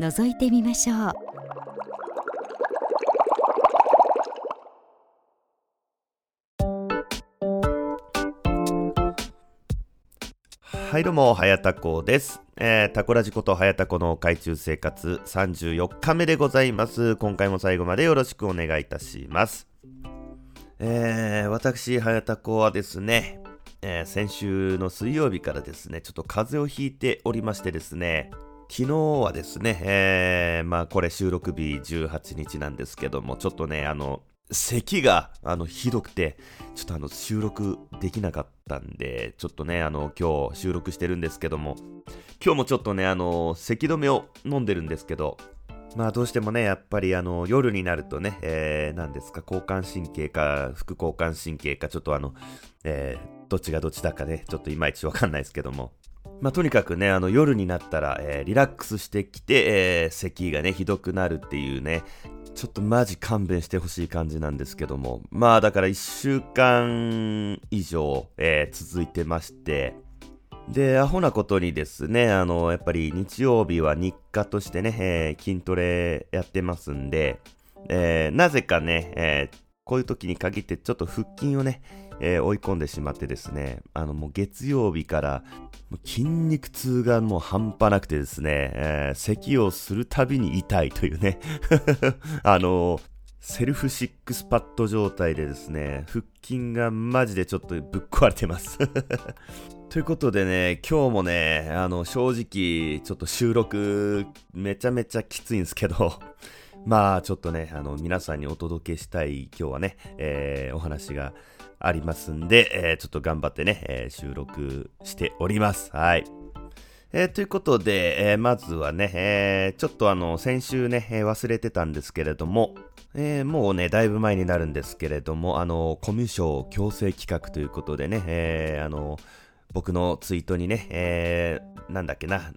覗いてみましょうはいどうも、はやたこです。えー、タコラジことはやたこの海中生活34日目でございます。今回も最後までよろしくお願いいたします。えー、私、はやたこはですね、えー、先週の水曜日からですね、ちょっと風邪をひいておりましてですね、昨日はですね、えー、まあこれ収録日18日なんですけども、ちょっとね、あの、咳が、あの、ひどくて、ちょっとあの、収録できなかったんで、ちょっとね、あの、今日収録してるんですけども、今日もちょっとね、あの、咳止めを飲んでるんですけど、まあどうしてもね、やっぱりあの、夜になるとね、えー、何ですか、交感神経か、副交感神経か、ちょっとあの、えー、どっちがどっちだかね、ちょっといまいちわかんないですけども、まあ、とにかくね、あの、夜になったら、えー、リラックスしてきて、えー、咳がね、ひどくなるっていうね、ちょっとマジ勘弁してほしい感じなんですけども。まあだから1週間以上、えー、続いてまして、で、アホなことにですね、あの、やっぱり日曜日は日課としてね、えー、筋トレやってますんで、えー、なぜかね、えこういう時に限ってちょっと腹筋をね、えー、追い込んでしまってですね、あのもう月曜日から筋肉痛がもう半端なくてですね、えー、咳をするたびに痛いというね、あのー、セルフシックスパッド状態でですね、腹筋がマジでちょっとぶっ壊れてます。ということでね、今日もね、あの、正直、ちょっと収録、めちゃめちゃきついんですけど、まあ、ちょっとね、あの、皆さんにお届けしたい今日はね、えー、お話がありますんで、えー、ちょっと頑張ってね、えー、収録しております。はい。えー、ということで、えー、まずはね、えー、ちょっとあの、先週ね、え忘れてたんですけれども、えもうね、だいぶ前になるんですけれども、あの、コミュ障強制企画ということでね、えあの、僕のツイートにね、えなんだっけな、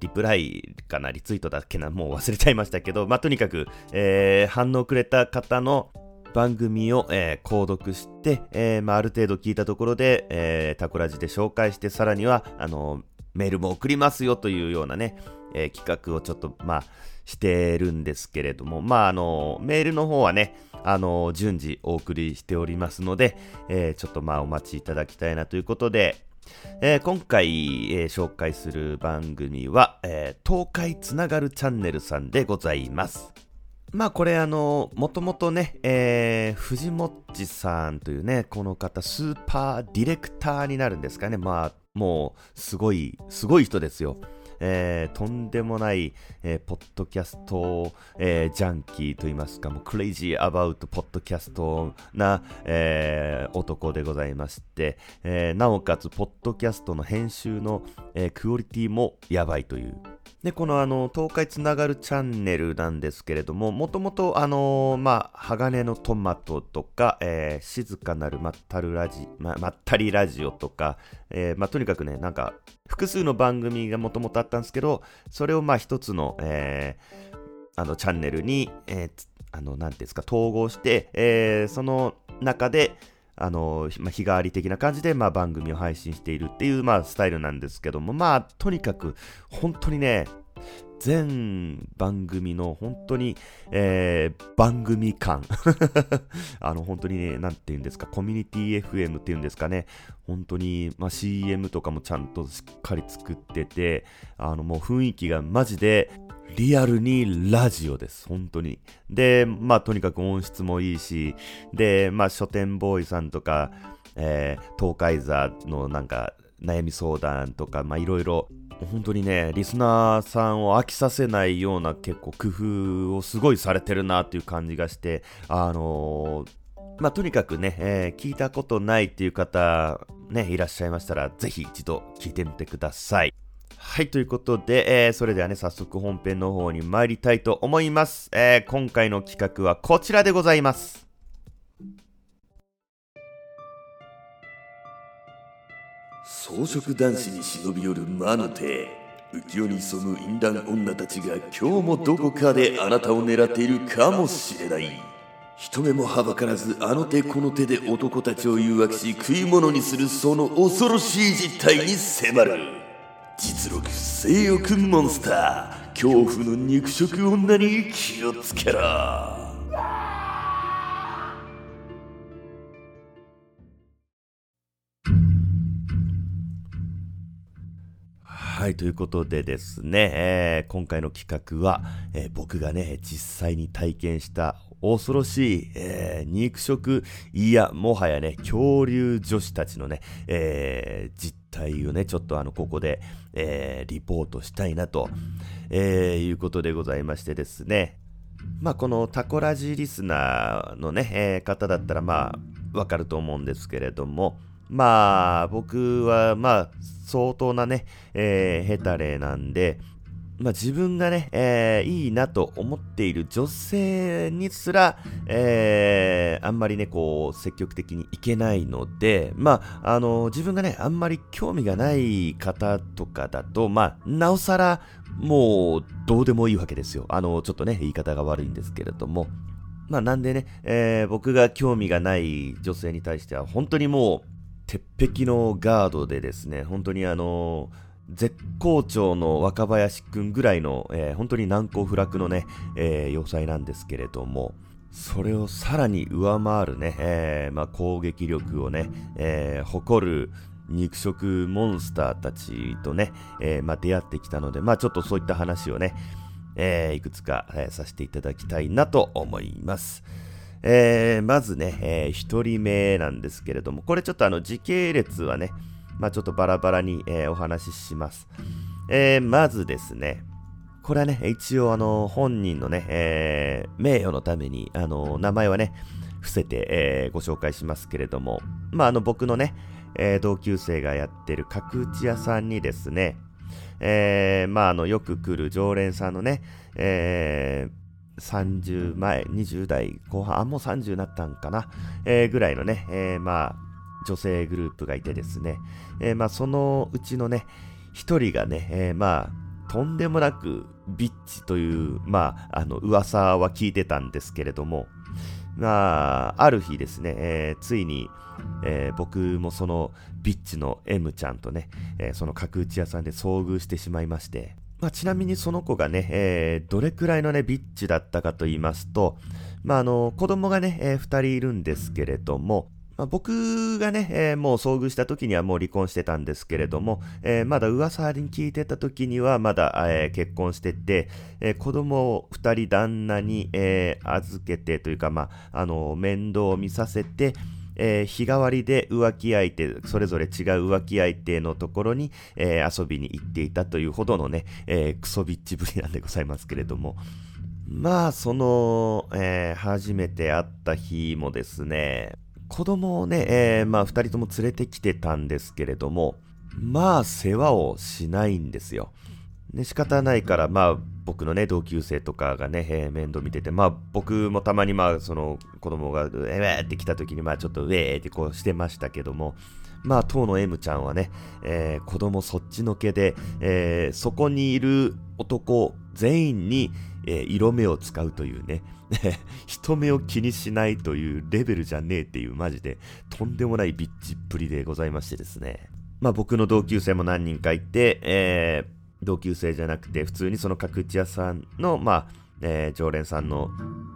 リプライかな、リツイートだっけな、もう忘れちゃいましたけど、まあ、とにかく、え反応くれた方の、番組を、えー、購読して、えーまあ、ある程度聞いたところで、えー、タコラジで紹介して、さらには、あのメールも送りますよというようなね、えー、企画をちょっと、まあ、してるんですけれども、まあ、あの、メールの方はね、あの、順次お送りしておりますので、えー、ちょっとまあ、お待ちいただきたいなということで、えー、今回、えー、紹介する番組は、えー、東海つながるチャンネルさんでございます。まあこれあの、もともとね、えー、藤もっちさんというね、この方、スーパーディレクターになるんですかね。まあ、もう、すごい、すごい人ですよ。えー、とんでもない、えー、ポッドキャスト、えー、ジャンキーといいますか、もう crazy about podcast な、えー、男でございまして、えー、なおかつ、ポッドキャストの編集の、えー、クオリティもやばいという、で、このあの、東海つながるチャンネルなんですけれども、もともとあの、まあ、鋼のトマトとか、えー、静かなるまったるラジ、ま、まったりラジオとか、えー、まあ、とにかくね、なんか、複数の番組がもともとあったんですけど、それをまあ、一つの、えー、あの、チャンネルに、えー、あの、なんていうんですか、統合して、えー、その中で、あの、まあ、日替わり的な感じで、まあ、番組を配信しているっていう、まあ、スタイルなんですけども、まあ、とにかく、本当にね、全番組の本当に、えー、番組感 あの、本当にね、なんて言うんですか、コミュニティ FM っていうんですかね、本当に、まあ、CM とかもちゃんとしっかり作ってて、あの、もう雰囲気がマジで、リアルにラジオです。本当に。で、まあとにかく音質もいいし、で、まあ書店ボーイさんとか、えー、東海座のなんか悩み相談とか、まあいろいろ、本当にね、リスナーさんを飽きさせないような結構工夫をすごいされてるなっていう感じがして、あのー、まあとにかくね、えー、聞いたことないっていう方、ね、いらっしゃいましたら、ぜひ一度聞いてみてください。はい、ということで、えー、それではね、早速本編の方に参りたいと思います。え、今回の企画はこちらでございます。装飾男子に忍び寄る魔の手浮世に潜む淫乱女たちが今日もどこかであなたを狙っているかもしれない。人目もはばからずあの手この手で男たちを誘惑し食い物にするその恐ろしい実態に迫る。実力性欲モンスター恐怖の肉食女に気をつけろ。はい、ということでですね、えー、今回の企画は、えー、僕がね、実際に体験した恐ろしい、えー、肉食、いや、もはやね、恐竜女子たちのね、えー、実態をね、ちょっとあの、ここで、えー、リポートしたいなと、えー、いうことでございましてですね。まあ、このタコラジリスナーのね、えー、方だったら、まあ、わかると思うんですけれども、まあ、僕は、まあ、相当なね、えー、ヘタレなんで、まあ、自分がね、えー、いいなと思っている女性にすら、えー、あんまりね、こう、積極的にいけないので、まあ、あの、自分がね、あんまり興味がない方とかだと、まあ、なおさら、もう、どうでもいいわけですよ。あの、ちょっとね、言い方が悪いんですけれども。まあ、なんでね、えー、僕が興味がない女性に対しては、本当にもう、鉄壁のガードでですね、本当にあの絶好調の若林くんぐらいの、えー、本当に難攻不落のね、えー、要塞なんですけれども、それをさらに上回るね、えーまあ、攻撃力をね、えー、誇る肉食モンスターたちとね、えーまあ、出会ってきたので、まあ、ちょっとそういった話をね、えー、いくつか、えー、させていただきたいなと思います。えー、まずね、えー、一人目なんですけれども、これちょっとあの時系列はね、まあ、ちょっとバラバラに、えー、お話しします。えー、まずですね、これはね、一応あの、本人のね、えー、名誉のために、あの、名前はね、伏せて、えー、ご紹介しますけれども、まあ、あの、僕のね、えー、同級生がやってる角打ち屋さんにですね、えー、まあ、あの、よく来る常連さんのね、えー、30前、20代後半、あ、もう30になったんかな、えー、ぐらいのね、えー、まあ、女性グループがいてですね、えー、まあそのうちのね、一人がね、え、まあ、とんでもなくビッチという、まあ、あの、噂は聞いてたんですけれども、まあ、ある日ですね、えー、ついに、えー、僕もそのビッチの M ちゃんとね、えー、その角打ち屋さんで遭遇してしまいまして、まあ、ちなみにその子がね、えー、どれくらいのね、ビッチだったかと言いますと、まあ、あの、子供がね、えー、二人いるんですけれども、まあ、僕がね、えー、もう遭遇した時にはもう離婚してたんですけれども、えー、まだ噂に聞いてた時にはまだ、えー、結婚してて、え子供を二人旦那に、え預けてというか、まあ、あの、面倒を見させて、えー、日替わりで浮気相手、それぞれ違う浮気相手のところに、えー、遊びに行っていたというほどのね、えー、クソビッチぶりなんでございますけれども。まあ、その、え初めて会った日もですね、子供をね、えー、まあ二人とも連れてきてたんですけれども、まあ世話をしないんですよ。ね、仕方ないから、まあ僕のね、同級生とかがね、えー、面倒見てて、まあ僕もたまにまあその子供が、えーって来た時にまあちょっとウェーってこうしてましたけども、まあ当の M ちゃんはね、えー、子供そっちのけで、えー、そこにいる男全員に、えー、色目を使うというね、人目を気にしないというレベルじゃねえっていうマジでとんでもないビッチっぷりでございましてですね。まあ僕の同級生も何人かいて、えー、同級生じゃなくて普通にその角打ち屋さんの、まあ、えー、常連さんの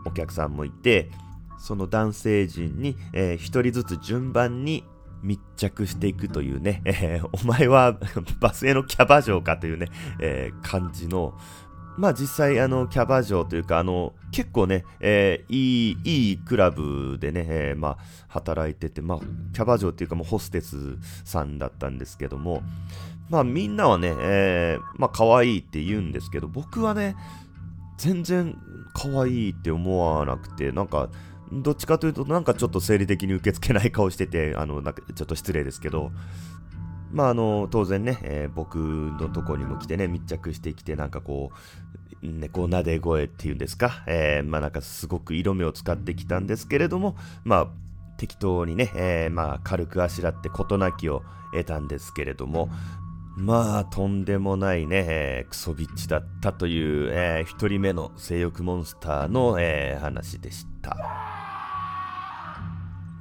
お客さんもいて、その男性陣に、えー、一人ずつ順番に密着していくというね、えー、お前は バスへのキャバ嬢かというね、えー、感じの、まあ実際あのキャバ嬢というかあの結構ね、えー、いい、いいクラブでね、えー、まあ働いてて、まあキャバ嬢っていうかもうホステスさんだったんですけども、まあみんなはね、えー、まあ可愛いって言うんですけど、僕はね、全然可愛いって思わなくて、なんか、どっちかというとなんかちょっと生理的に受け付けない顔してて、あの、なんかちょっと失礼ですけど、まああの、当然ね、えー、僕のとこにも来てね、密着してきて、なんかこう、猫撫で声っていうんですか、えー、まあなんかすごく色目を使ってきたんですけれども、まあ適当にね、えー、まあ軽くあしらって事なきを得たんですけれども、まあ、とんでもないね、えー、クソビッチだったという、えー、一人目の性欲モンスターの、えー、話でした。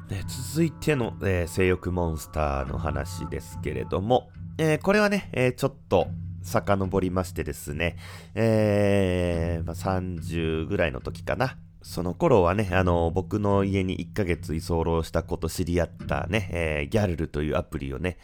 で続いての、えー、性欲モンスターの話ですけれども、え、これはね、え、ちょっと遡りましてですね、えまあ、30ぐらいの時かな。その頃はね、あの、僕の家に1ヶ月居候したこと知り合ったね、えー、ギャルルというアプリをね、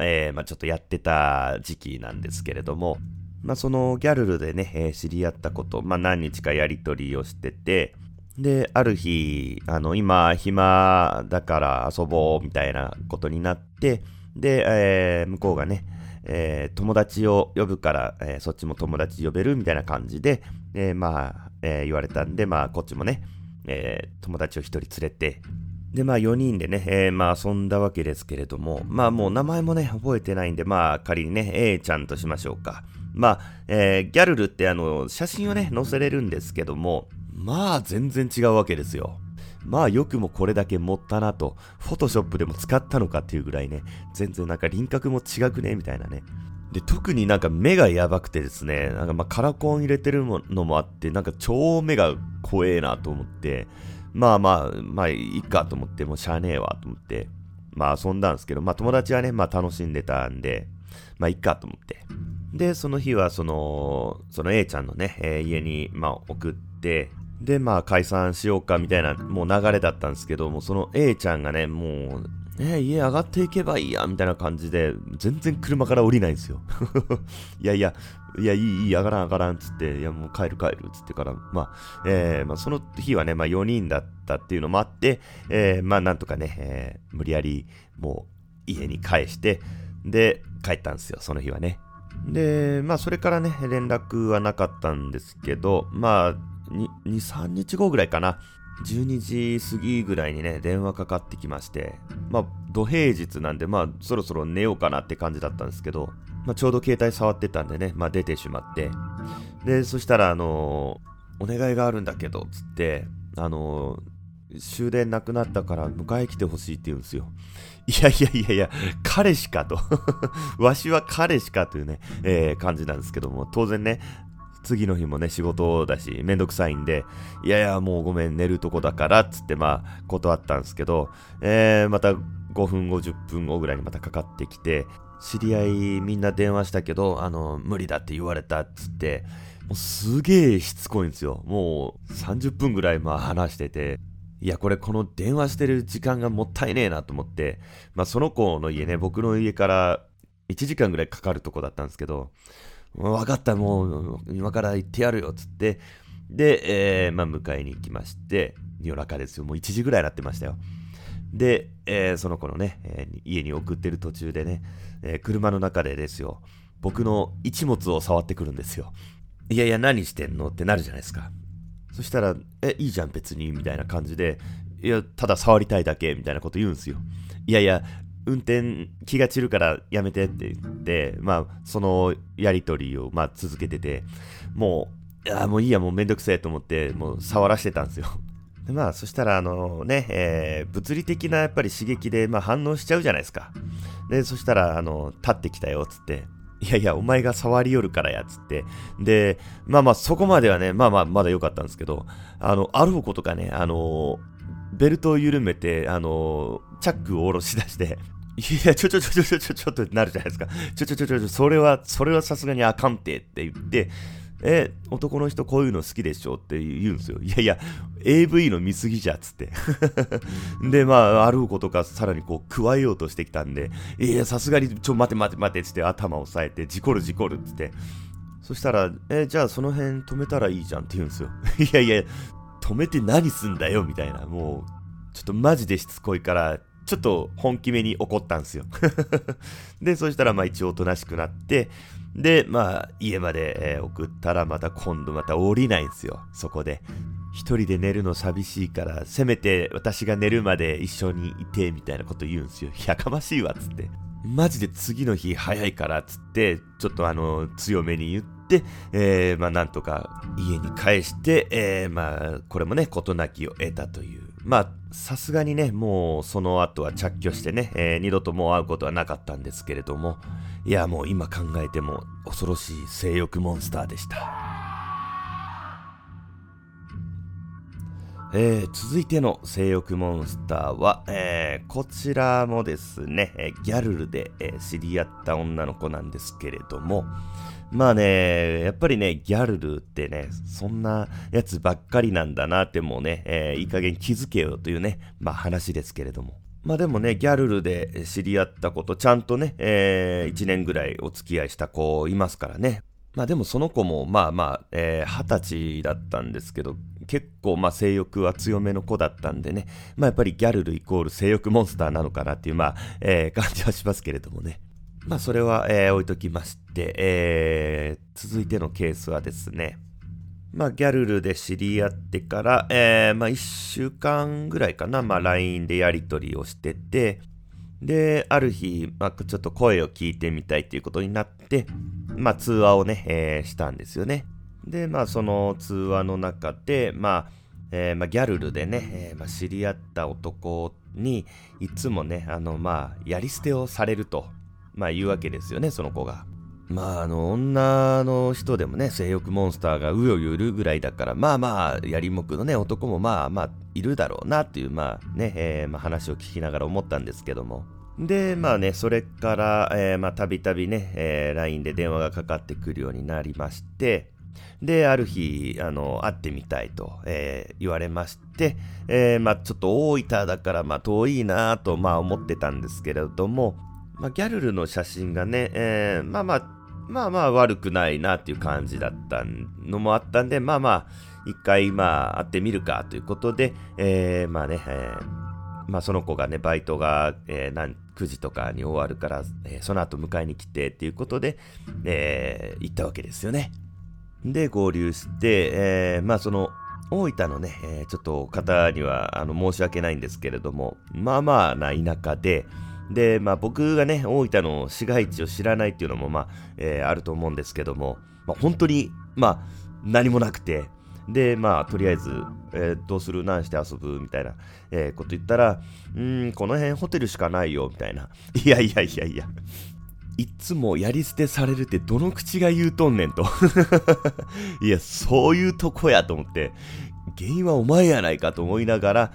えー、まあ、ちょっとやってた時期なんですけれども、まあ、そのギャルルでね、えー、知り合ったこと、まあ、何日かやりとりをしてて、で、ある日、あの、今、暇だから遊ぼうみたいなことになって、で、えー、向こうがね、えー、友達を呼ぶから、えー、そっちも友達呼べるみたいな感じで、えー、まあ、え言われたんで、まあ、こっちもね、え友達を一人連れて、で、まあ4人でね、えー、まあ遊んだわけですけれども、まあもう名前もね、覚えてないんで、まあ仮にね、A ちゃんとしましょうか。まあ、えー、ギャルルってあの、写真をね、載せれるんですけども、まあ全然違うわけですよ。まあよくもこれだけ持ったなと、フォトショップでも使ったのかっていうぐらいね、全然なんか輪郭も違くね、みたいなね。で、特になんか目がやばくてですね、なんかまあカラコン入れてるのもあって、なんか超目が怖えなと思って、まあまあ、まあいいかと思って、もうしゃあねえわと思って、まあ遊んだんですけど、まあ友達はね、まあ楽しんでたんで、まあいいかと思って。で、その日はその、その A ちゃんのね、えー、家に、まあ送って、で、まあ解散しようかみたいな、もう流れだったんですけども、その A ちゃんがね、もう、ね、家上がっていけばいいや、みたいな感じで、全然車から降りないんですよ。いやいや、いや、いい、いい、上がらん、上がらん、つって、いや、もう帰る、帰る、つってから、まあ、えー、まあ、その日はね、まあ、4人だったっていうのもあって、えー、まあ、なんとかね、えー、無理やり、もう、家に返して、で、帰ったんですよ、その日はね。で、まあ、それからね、連絡はなかったんですけど、まあ、2、3日後ぐらいかな。12時過ぎぐらいにね、電話かかってきまして、まあ、土平日なんで、まあ、そろそろ寝ようかなって感じだったんですけど、まあ、ちょうど携帯触ってたんでね、まあ、出てしまって、で、そしたら、あのー、お願いがあるんだけど、つって、あのー、終電なくなったから迎え来てほしいって言うんですよ。いやいやいやいや、彼しかと わしは彼しかというね、えー、感じなんですけども、当然ね、次の日もね、仕事だし、めんどくさいんで、いやいや、もうごめん、寝るとこだから、つってまあ、断ったんですけど、えー、また5分後、10分後ぐらいにまたかかってきて、知り合いみんな電話したけど、あの、無理だって言われたっつって、もうすげえしつこいんですよ。もう30分ぐらいまあ話してて、いや、これこの電話してる時間がもったいねえなと思って、まあその子の家ね、僕の家から1時間ぐらいかかるとこだったんですけど、分かった、もう、今から行ってやるよ、つって、で、えー、まあ、迎えに行きまして、夜中ですよ。もう1時ぐらいになってましたよ。で、えー、その子のね、えー、家に送ってる途中でね、えー、車の中でですよ、僕の一物を触ってくるんですよ。いやいや、何してんの？ってなるじゃないですか。そしたら、え、いいじゃん、別に、みたいな感じで、いや、ただ触りたいだけ、みたいなこと言うんですよ。いやいや、運転気が散るからやめてって言って、まあ、そのやりとりを、まあ、続けてて、もう、いや、もういいや、もうめんどくせえと思って、もう触らしてたんですよ。でまあ、そしたら、あのね、えー、物理的なやっぱり刺激で、まあ、反応しちゃうじゃないですか。で、そしたら、あの、立ってきたよ、つって。いやいや、お前が触り寄るからや、つって。で、まあまあ、そこまではね、まあまあ、まだ良かったんですけど、あの、あることかね、あのベルトを緩めて、あのチャックを下ろし出して、いや、ちょちょちょちょちょちょちょっとなるじゃないですか。ちょちょちょちょ、それは、それはさすがにあかんてって言って、え、男の人こういうの好きでしょって言うんですよ。いやいや、AV の見過ぎじゃっつって。で、まあ、あることかさらにこう、加えようとしてきたんで、いや、さすがに、ちょ、待て待て待てっつって頭を押さえて、事故る事故るっつって。そしたら、え、じゃあその辺止めたらいいじゃんって言うんですよ。いやいや、止めて何すんだよみたいな。もう、ちょっとマジでしつこいから、ちょっと本気めに怒ったんですよ で、そしたらまあ一応おとなしくなって、で、まあ家まで、送ったらまた今度また降りないんですよ、そこで。一人で寝るの寂しいから、せめて私が寝るまで一緒にいて、みたいなこと言うんですよ。やかましいわ、つって。マジで次の日早いからつって、ちょっとあの、強めに言って、えー、まあなんとか家に帰して、えー、まあこれもね、事なきを得たという。まあ、さすがにね、もうその後は着去してね、えー、二度ともう会うことはなかったんですけれども、いやもう今考えても恐ろしい性欲モンスターでした。えー、続いての性欲モンスターは、えー、こちらもですね、えギャルルで、え、知り合った女の子なんですけれども、まあね、やっぱりね、ギャルルってね、そんなやつばっかりなんだなってもうね、えー、いい加減気づけよというね、まあ話ですけれども。まあでもね、ギャルルで知り合った子とちゃんとね、えー、1年ぐらいお付き合いした子いますからね。まあでもその子もまあまあ、えー、20歳だったんですけど、結構まあ性欲は強めの子だったんでね、まあやっぱりギャルルイコール性欲モンスターなのかなっていうまあ、えー、感じはしますけれどもね。まあそれは、えー、置いときまして、えー、続いてのケースはですね、まあギャルルで知り合ってから、えー、まあ1週間ぐらいかな、まあ LINE でやり取りをしてて、で、ある日、まあ、ちょっと声を聞いてみたいっていうことになって、まあ、通話をね、えー、したんですよね。で、まあ、その通話の中で、まあ、えー、まあ、ギャルルでね、えー、まあ、知り合った男に、いつもね、あの、まあ、やり捨てをされると、まあ、言うわけですよね、その子が。まあ、あの、女の人でもね、性欲モンスターがうよゆるぐらいだから、まあまあ、やりもくのね、男もまあまあ、いるだろうなっていう、まあね、えー、まあ、話を聞きながら思ったんですけども。で、まあね、それから、えー、まあ、たびたびね、えー、LINE で電話がかかってくるようになりまして、で、ある日、あの、会ってみたいと、えー、言われまして、えー、まあ、ちょっと大分だから、まあ、遠いなと、まあ、思ってたんですけれども、まあ、ギャルルの写真がね、えー、まあまあ、まあまあ悪くないなっていう感じだったのもあったんで、まあまあ、一回まあ会ってみるかということで、えー、まあね、えー、まあその子がね、バイトが、えー、何、9時とかに終わるから、えー、その後迎えに来てっていうことで、えー、行ったわけですよね。で、合流して、えー、まあその、大分のね、えー、ちょっと方にはあの申し訳ないんですけれども、まあまあな田舎で、で、まあ僕がね、大分の市街地を知らないっていうのも、まあ、えー、あると思うんですけども、まあ本当に、まあ、何もなくて、で、まあ、とりあえず、えー、どうする？何して遊ぶ？みたいな、えー、こと言ったら、うん、この辺ホテルしかないよ、みたいな。いやいやいやいや。いつもやり捨てされるってどの口が言うとんねんと。いや、そういうとこやと思って、原因はお前やないかと思いながら、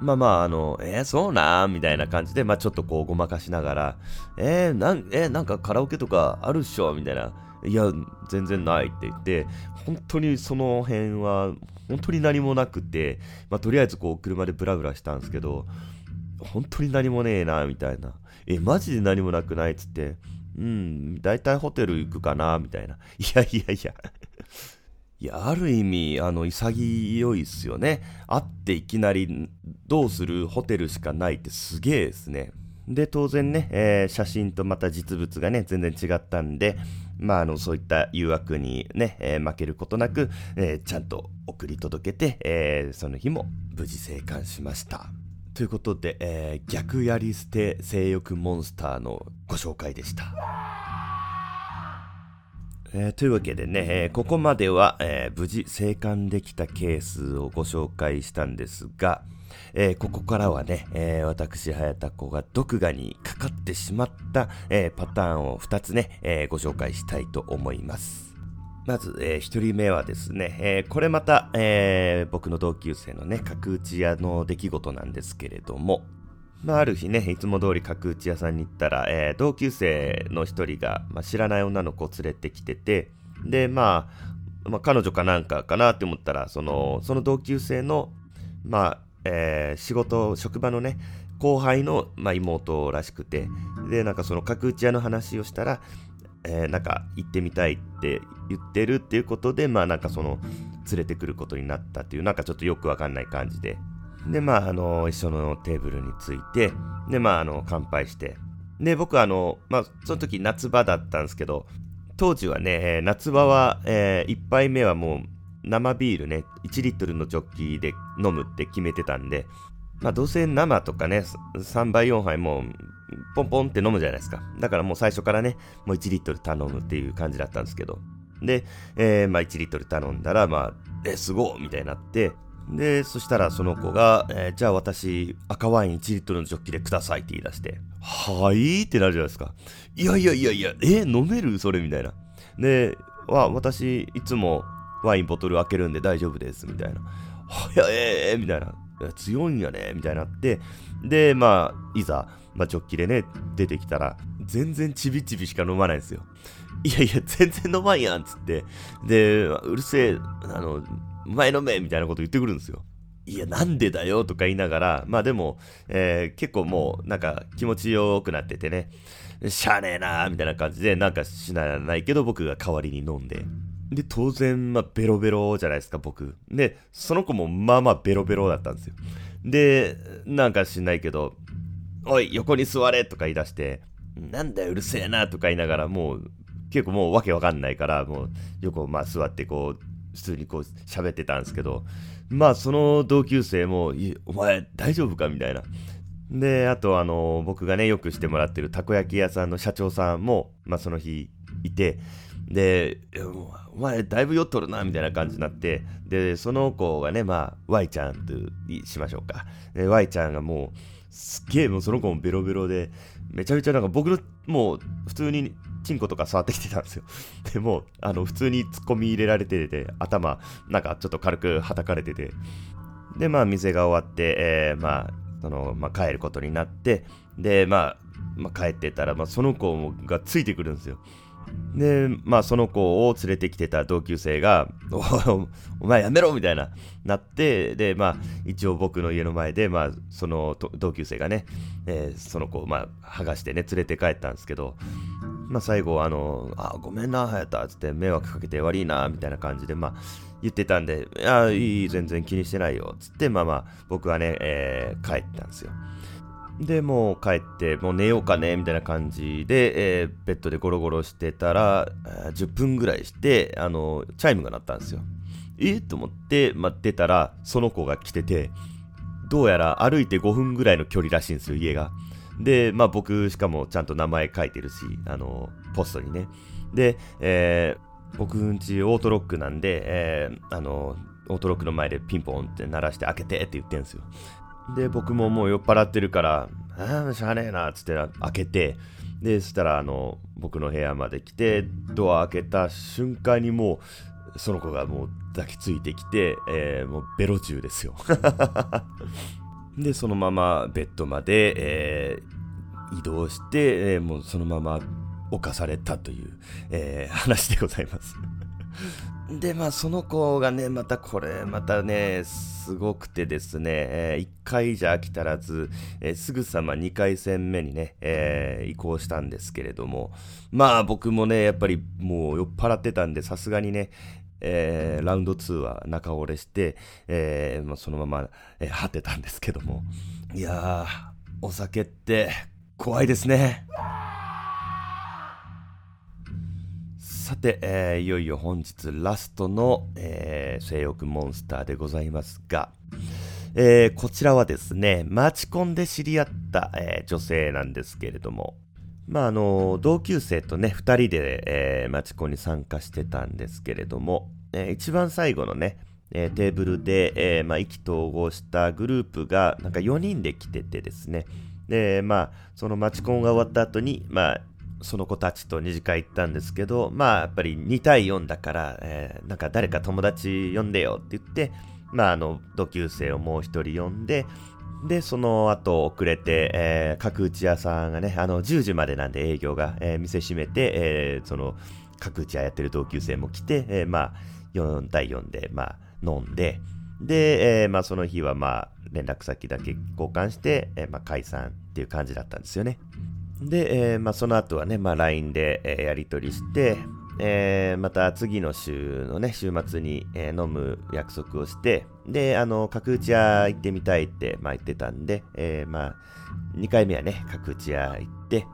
まあまあ、あの、えー、そうなん？みたいな感じで、まあちょっとこうごまかしながら、えー、なん、えー、なんかカラオケとかあるっしょ？みたいな。いや、全然ないって言って、本当にその辺は、本当に何もなくて、まあとりあえずこう車でブラブラしたんですけど、本当に何もねえな、みたいな。え、マジで何もなくないっつって、うん、大体ホテル行くかな、みたいな。いやいやいやいや、ある意味、あの、潔いっすよね。会っていきなり、どうするホテルしかないってすげえですね。で、当然ね、えー、写真とまた実物がね、全然違ったんで、まあ、あの、そういった誘惑にね、えー、負けることなく、えー、ちゃんと送り届けて、えその日も無事生還しました。ということで、え逆やり捨て性欲モンスターのご紹介でした。えー、というわけでね、えー、ここまでは、えー、無事生還できたケースをご紹介したんですが、えここからはね、え私、早田子が毒牙にかかってしまった、えパターンを2つね、えご紹介したいと思います。まず、えー、1人目はですね、えこれまた、えー僕の同級生のね、角打ち屋の出来事なんですけれども、まあ、ある日ね、いつも通り角打ち屋さんに行ったら、えー、同級生の一人が、まあ、知らない女の子を連れてきてて、で、まあ、まあ、彼女かなんかかなって思ったら、その、その同級生の、まあ、えー、仕事、職場のね、後輩の、まあ、妹らしくて、で、なんかその角打ち屋の話をしたら、えー、なんか行ってみたいって言ってるっていうことで、まあなんかその、連れてくることになったっていう、なんかちょっとよくわかんない感じで、で、まあ、あの、一緒のテーブルについて、で、まあ、あの、乾杯して。で、僕あの、まあ、その時夏場だったんですけど、当時はね、夏場は、えー、1杯目はもう生ビールね、1リットルのジョッキで飲むって決めてたんで、まあどうせ生とかね、3杯4杯もうポンポンって飲むじゃないですか。だからもう最初からね、もう1リットル頼むっていう感じだったんですけど。で、えー、まあ1リットル頼んだら、まあ、え、すごいみたいになって、で、そしたらその子が、えー、じゃあ私、赤ワイン1リットルのジョッキでくださいって言い出して、はいってなるじゃないですか。いやいやいやいや、え、飲める？それみたいな。で、わ、私、いつもワインボトル開けるんで大丈夫です、みたいな。はや、えー、みたいな。強いんやね、みたいになって、で、まあ、いざ、まあ、ジョッキでね、出てきたら、全然ちびちびしか飲まないんですよ。いやいや、全然飲まんやん、つって。で、うるせえ、あの、前飲めみたいなこと言ってくるんですよ。いや、なんでだよとか言いながら、まあでも、えー、結構もう、なんか気持ちよくなっててね、しゃあねえなーみたいな感じで、なんかしなないけど僕が代わりに飲んで。で、当然、まあ、ベロベロじゃないですか、僕。で、その子もまあまあベロベロだったんですよ。で、なんかしないけど、おい、横に座れとか言い出して、なんだよ、うるせえなとか言いながら、もう、結構もうわけわかんないから、もう、横、まあ座ってこう、普通にこう喋ってたんですけど、まあその同級生も、お前大丈夫か？みたいな。で、あとあの、僕がね、よくしてもらってるたこ焼き屋さんの社長さんも、まあその日いて、で、お前だいぶ酔っとるな、みたいな感じになって、で、その子がね、まあ、Y ちゃんとしましょうか。で、Y ちゃんがもう、すっげえもうその子もベロベロで、めちゃめちゃなんか僕のもう普通にチンコとか触ってきてたんですよ。でも、あの、普通に突っ込み入れられてて、頭、なんかちょっと軽く叩かれてて、で、まあ、店が終わって、えー、まあ、その、まあ、帰ることになって、で、まあ、まあ、帰ってたら、まあ、その子がついてくるんですよ。で、まあ、その子を連れてきてた同級生が、お お前やめろみたいな、なって、で、まあ、一応僕の家の前で、まあ、その同級生がね、えー、その子を、まあ、剥がしてね、連れて帰ったんですけど、まあ、最後、あの、あ、ごめんな、はやた、つって迷惑かけて悪いな、みたいな感じで、まあ、言ってたんで、いや、いい、全然気にしてないよ、つって、まあまあ、僕はね、えー、帰ったんですよ。で、もう帰って、もう寝ようかね、みたいな感じで、えー、ベッドでゴロゴロしてたら、10分ぐらいして、あの、チャイムが鳴ったんですよ。えと思って、ま、出たら、その子が来てて、どうやら歩いて5分ぐらいの距離らしいんですよ、家が。で、まあ僕、しかもちゃんと名前書いてるし、あの、ポストにね。で、えー、僕んちオートロックなんで、えー、あの、オートロックの前でピンポンって鳴らして開けてって言ってんすよ。で、僕ももう酔っ払ってるから、ああ、しゃあねえな、つって開けて、で、そしたら、あの、僕の部屋まで来て、ドア開けた瞬間にもう、その子がもう抱きついてきて、えー、もうベロ中ですよ。で、そのままベッドまで、えー、移動して、えー、もうそのまま犯されたという、えー、話でございます。で、まあ、その子がね、またこれ、またね、すごくてですね、え、1回じゃ飽き足らず、え、すぐさま2回戦目にね、え、移行したんですけれども、まあ僕もね、やっぱりもう酔っ払ってたんで、さすがにね、えー、ラウンド2は中折れして、えーまあ、そのまま、えー、果てたんですけども、いやー、お酒って怖いですね。さて、えー、いよいよ本日ラストの、えー、性欲モンスターでございますが、えー、こちらはですね、マチコンで知り合った、えー、女性なんですけれども、まあ、あの、同級生とね、二人で、えー、マチコンに参加してたんですけれども、えー、一番最後のね、えー、テーブルで、えー、まあ、意気投合したグループが、なんか4人で来ててですね、で、まあ、そのマチコンが終わった後に、まあ、その子たちと二次会行ったんですけど、まあやっぱり2対4だから、えー、なんか誰か友達呼んでよって言って、まああの同級生をもう一人呼んで、で、その後遅れて、えー、角打ち屋さんがね、あの10時までなんで営業が、えー、店閉めて、えー、その角打ち屋やってる同級生も来て、えー、まあ4対4で、まあ飲んで、で、えー、まあその日はまあ連絡先だけ交換して、えー、まあ解散っていう感じだったんですよね。で、えー、まあ、その後はね、まあ、LINE で、えー、やり取りして、えー、また次の週のね、週末に、えー、飲む約束をして、で、あの、角打ち屋行ってみたいって、まあ、言ってたんで、えー、まあ、2回目はね、角打ち屋行って、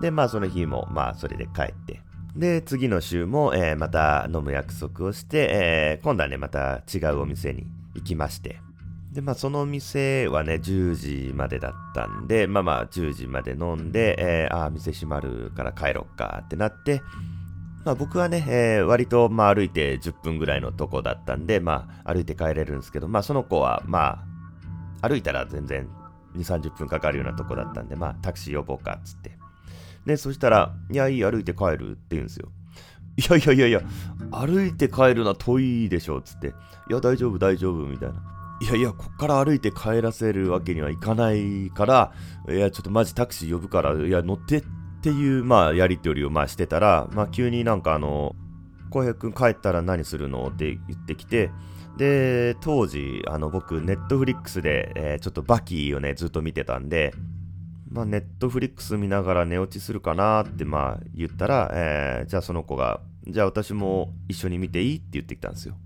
で、まあ、その日も、まあ、それで帰って、で、次の週も、えー、また飲む約束をして、えー、今度はね、また違うお店に行きまして、で、まあ、その店はね、10時までだったんで、まあまあ、10時まで飲んで、えー、ああ、店閉まるから帰ろっかってなって、まあ僕はね、えー、割とまあ歩いて10分ぐらいのとこだったんで、まあ歩いて帰れるんですけど、まあその子はまあ歩いたら全然2、30分かかるようなとこだったんで、まあタクシー呼ぼうかっつって。で、そしたら、いや、いい、歩いて帰るって言うんですよ。いやいやいやいや、歩いて帰るのは遠いでしょ、つって。いや、大丈夫、大丈夫、みたいな。いやいや、こっから歩いて帰らせるわけにはいかないから、いや、ちょっとマジタクシー呼ぶから、いや、乗ってっていう、まあ、やりとりをまあしてたら、まあ、急になんかあの、浩平君帰ったら何するのって言ってきて、で、当時、あの、僕、ネットフリックスで、えー、ちょっとバキーをね、ずっと見てたんで、まあ、ネットフリックス見ながら寝落ちするかなって、まあ、言ったら、えー、じゃあその子が、じゃあ私も一緒に見ていいって言ってきたんですよ。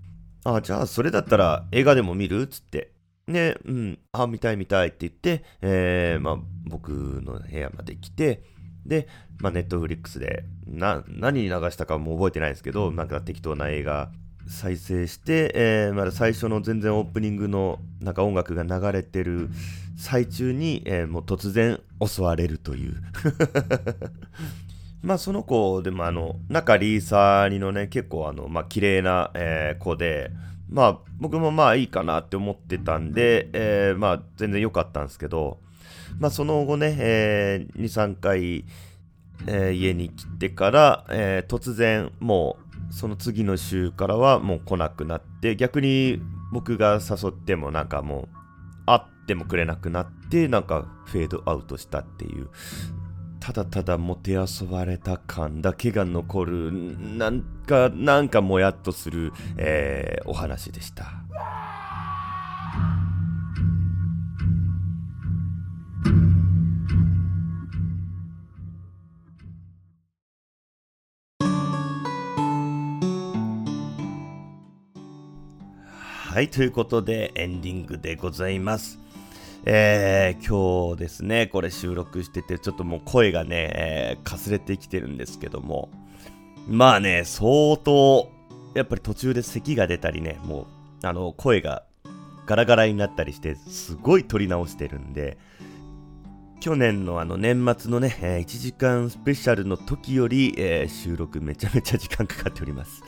あ、じゃあそれだったら映画でも見る？っつって。で、うん、あ、見たい見たいって言って、えー、まあ、僕の部屋まで来て、で、まあ、ネットフリックスで、な、何流したかも覚えてないですけど、なんか適当な映画再生して、えー、まだ最初の全然オープニングのなんか音楽が流れてる最中に、えー、もう突然襲われるという。まあその子でもあの中リーサーにのね結構あのまあ綺麗な、えー、子でまあ僕もまあいいかなって思ってたんで、えー、まあ全然良かったんですけどまあその後ね、えー、2、3回、えー、家に来てから、えー、突然もうその次の週からはもう来なくなって逆に僕が誘ってもなんかもう会ってもくれなくなってなんかフェードアウトしたっていうただただもてあそばれた感だけが残るなんかなんかもやっとする、えー、お話でした。はい、ということでエンディングでございます。えー、今日ですね、これ収録してて、ちょっともう声がね、えー、かすれてきてるんですけども、まあね、相当、やっぱり途中で咳が出たりね、もう、あの、声がガラガラになったりして、すごい撮り直してるんで、去年のあの年末のね、えー、1時間スペシャルの時より、えー、収録めちゃめちゃ時間かかっております。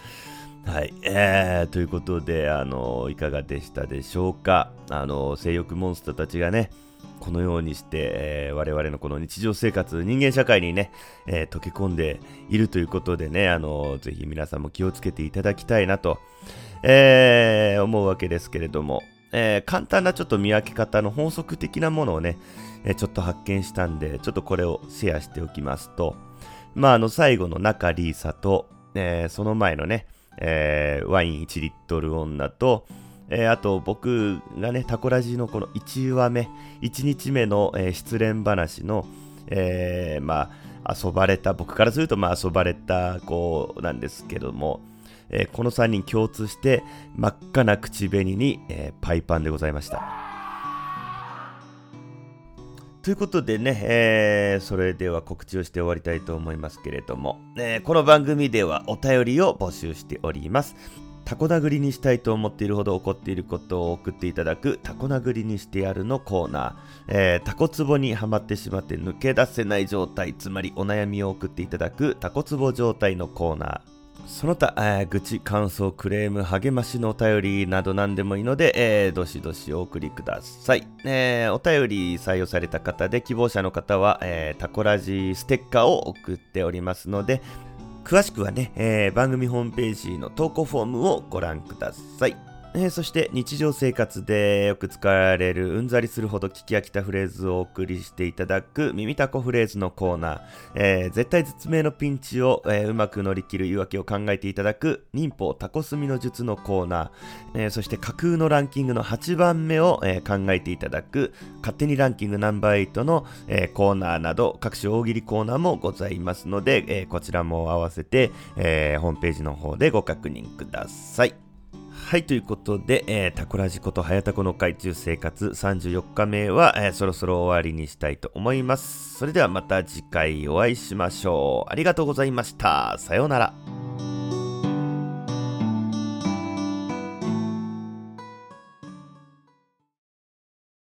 はい、えー、ということで、あのいかがでしたでしょうか？あの性欲モンスターたちがね、このようにして、えー、我々のこの日常生活、人間社会にね、えー、溶け込んでいるということでね、あのぜひ皆さんも気をつけていただきたいなと、えー、思うわけですけれども、えー、簡単なちょっと見分け方の法則的なものをね、えー、ちょっと発見したんで、ちょっとこれをシェアしておきますと、まあ、あの、最後の中リーサと、えー、その前のね、えー、ワイン1リットル女と、えー、あと僕がね、タコラジのこの1話目、1日目の、えー、失恋話の、えー、まあ、遊ばれた、僕からするとまあ遊ばれた子なんですけども、えー、この3人共通して真っ赤な口紅に、えー、パイパンでございました。ということでね、えー、それでは告知をして終わりたいと思いますけれども、えー、この番組ではお便りを募集しております。タコ殴りにしたいと思っているほど怒っていることを送っていただくタコ殴りにしてやるのコーナー、えー、タコツボにはまってしまって抜け出せない状態、つまりお悩みを送っていただくタコツボ状態のコーナー、その他、えー、愚痴、感想、クレーム、励ましのお便りなど何でもいいので、えー、どしどしお送りください。えー、お便り採用された方で希望者の方は、えー、タコラジステッカーを送っておりますので、詳しくはね、えー、番組ホームページの投稿フォームをご覧ください。えー、そして日常生活でよく使われるうんざりするほど聞き飽きたフレーズをお送りしていただく耳たこフレーズのコーナー、えー、絶対絶命のピンチを、えー、うまく乗り切る言い訳を考えていただく忍法タコスミの術のコーナー、えそして架空のランキングの8番目を、え考えていただく勝手にランキングナンバー8の、えコーナーなど各種大喜利コーナーもございますので、えこちらも合わせて、えホームページの方でご確認ください。はい、ということで、えー、タコラジコと早田子の海中生活34日目は、えー、そろそろ終わりにしたいと思います。それではまた次回お会いしましょう。ありがとうございました。さようなら。